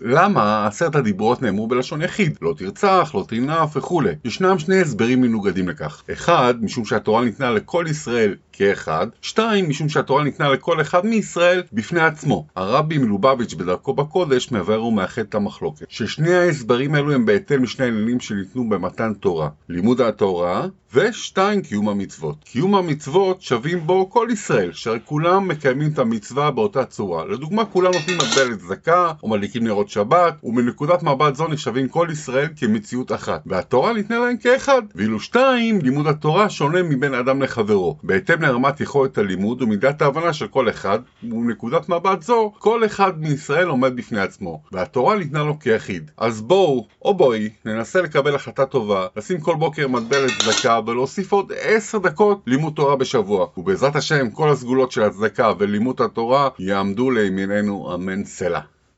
למה עשרת הדיברות נאמרו בלשון יחיד? לא תרצח, לא תנאף וכולי. ישנם שני הסברים מנוגדים לכך. אחד, משום שהתורה ניתנה לכל ישראל כאחד. שתיים, משום שהתורה ניתנה לכל אחד מישראל בפני עצמו. הרבי מלובביץ' בדרכו בקודש מבאר ומאחד את המחלוקת. ששני ההסברים האלו הם בהתאם לשני העניינים שניתנו במתן תורה. לימוד התורה ושתיים, קיום המצוות. קיום המצוות שווים בו כל ישראל, שהרי כולם מקיימים את המצווה באותה צורה. לדוגמה, כולם נותנים מטבע לצדקה, או מדליקים נרות שבת, ומנקודת מבט זו נחשבים כל ישראל כמציאות אחת. והתורה ניתנה להם כאחד. ואילו שתיים, לימוד התורה שונה מבין אדם לחברו. בהתאם לרמת יכולת הלימוד ומידת ההבנה של כל אחד, ומנקודת מבט זו, כל אחד מישראל עומד בפני עצמו. והתורה ניתנה לו כיחיד. אז בואו, או בואי, ננסה לקבל החלטה טובה, לשים כל בוקר מטבע לצדקה ולהוסיף עוד עשר דקות לימוד תורה בשבוע. ובעזרת השם כל הסגולות של הצדקה ולימוד התורה יעמדו לימיננו אמן סלע.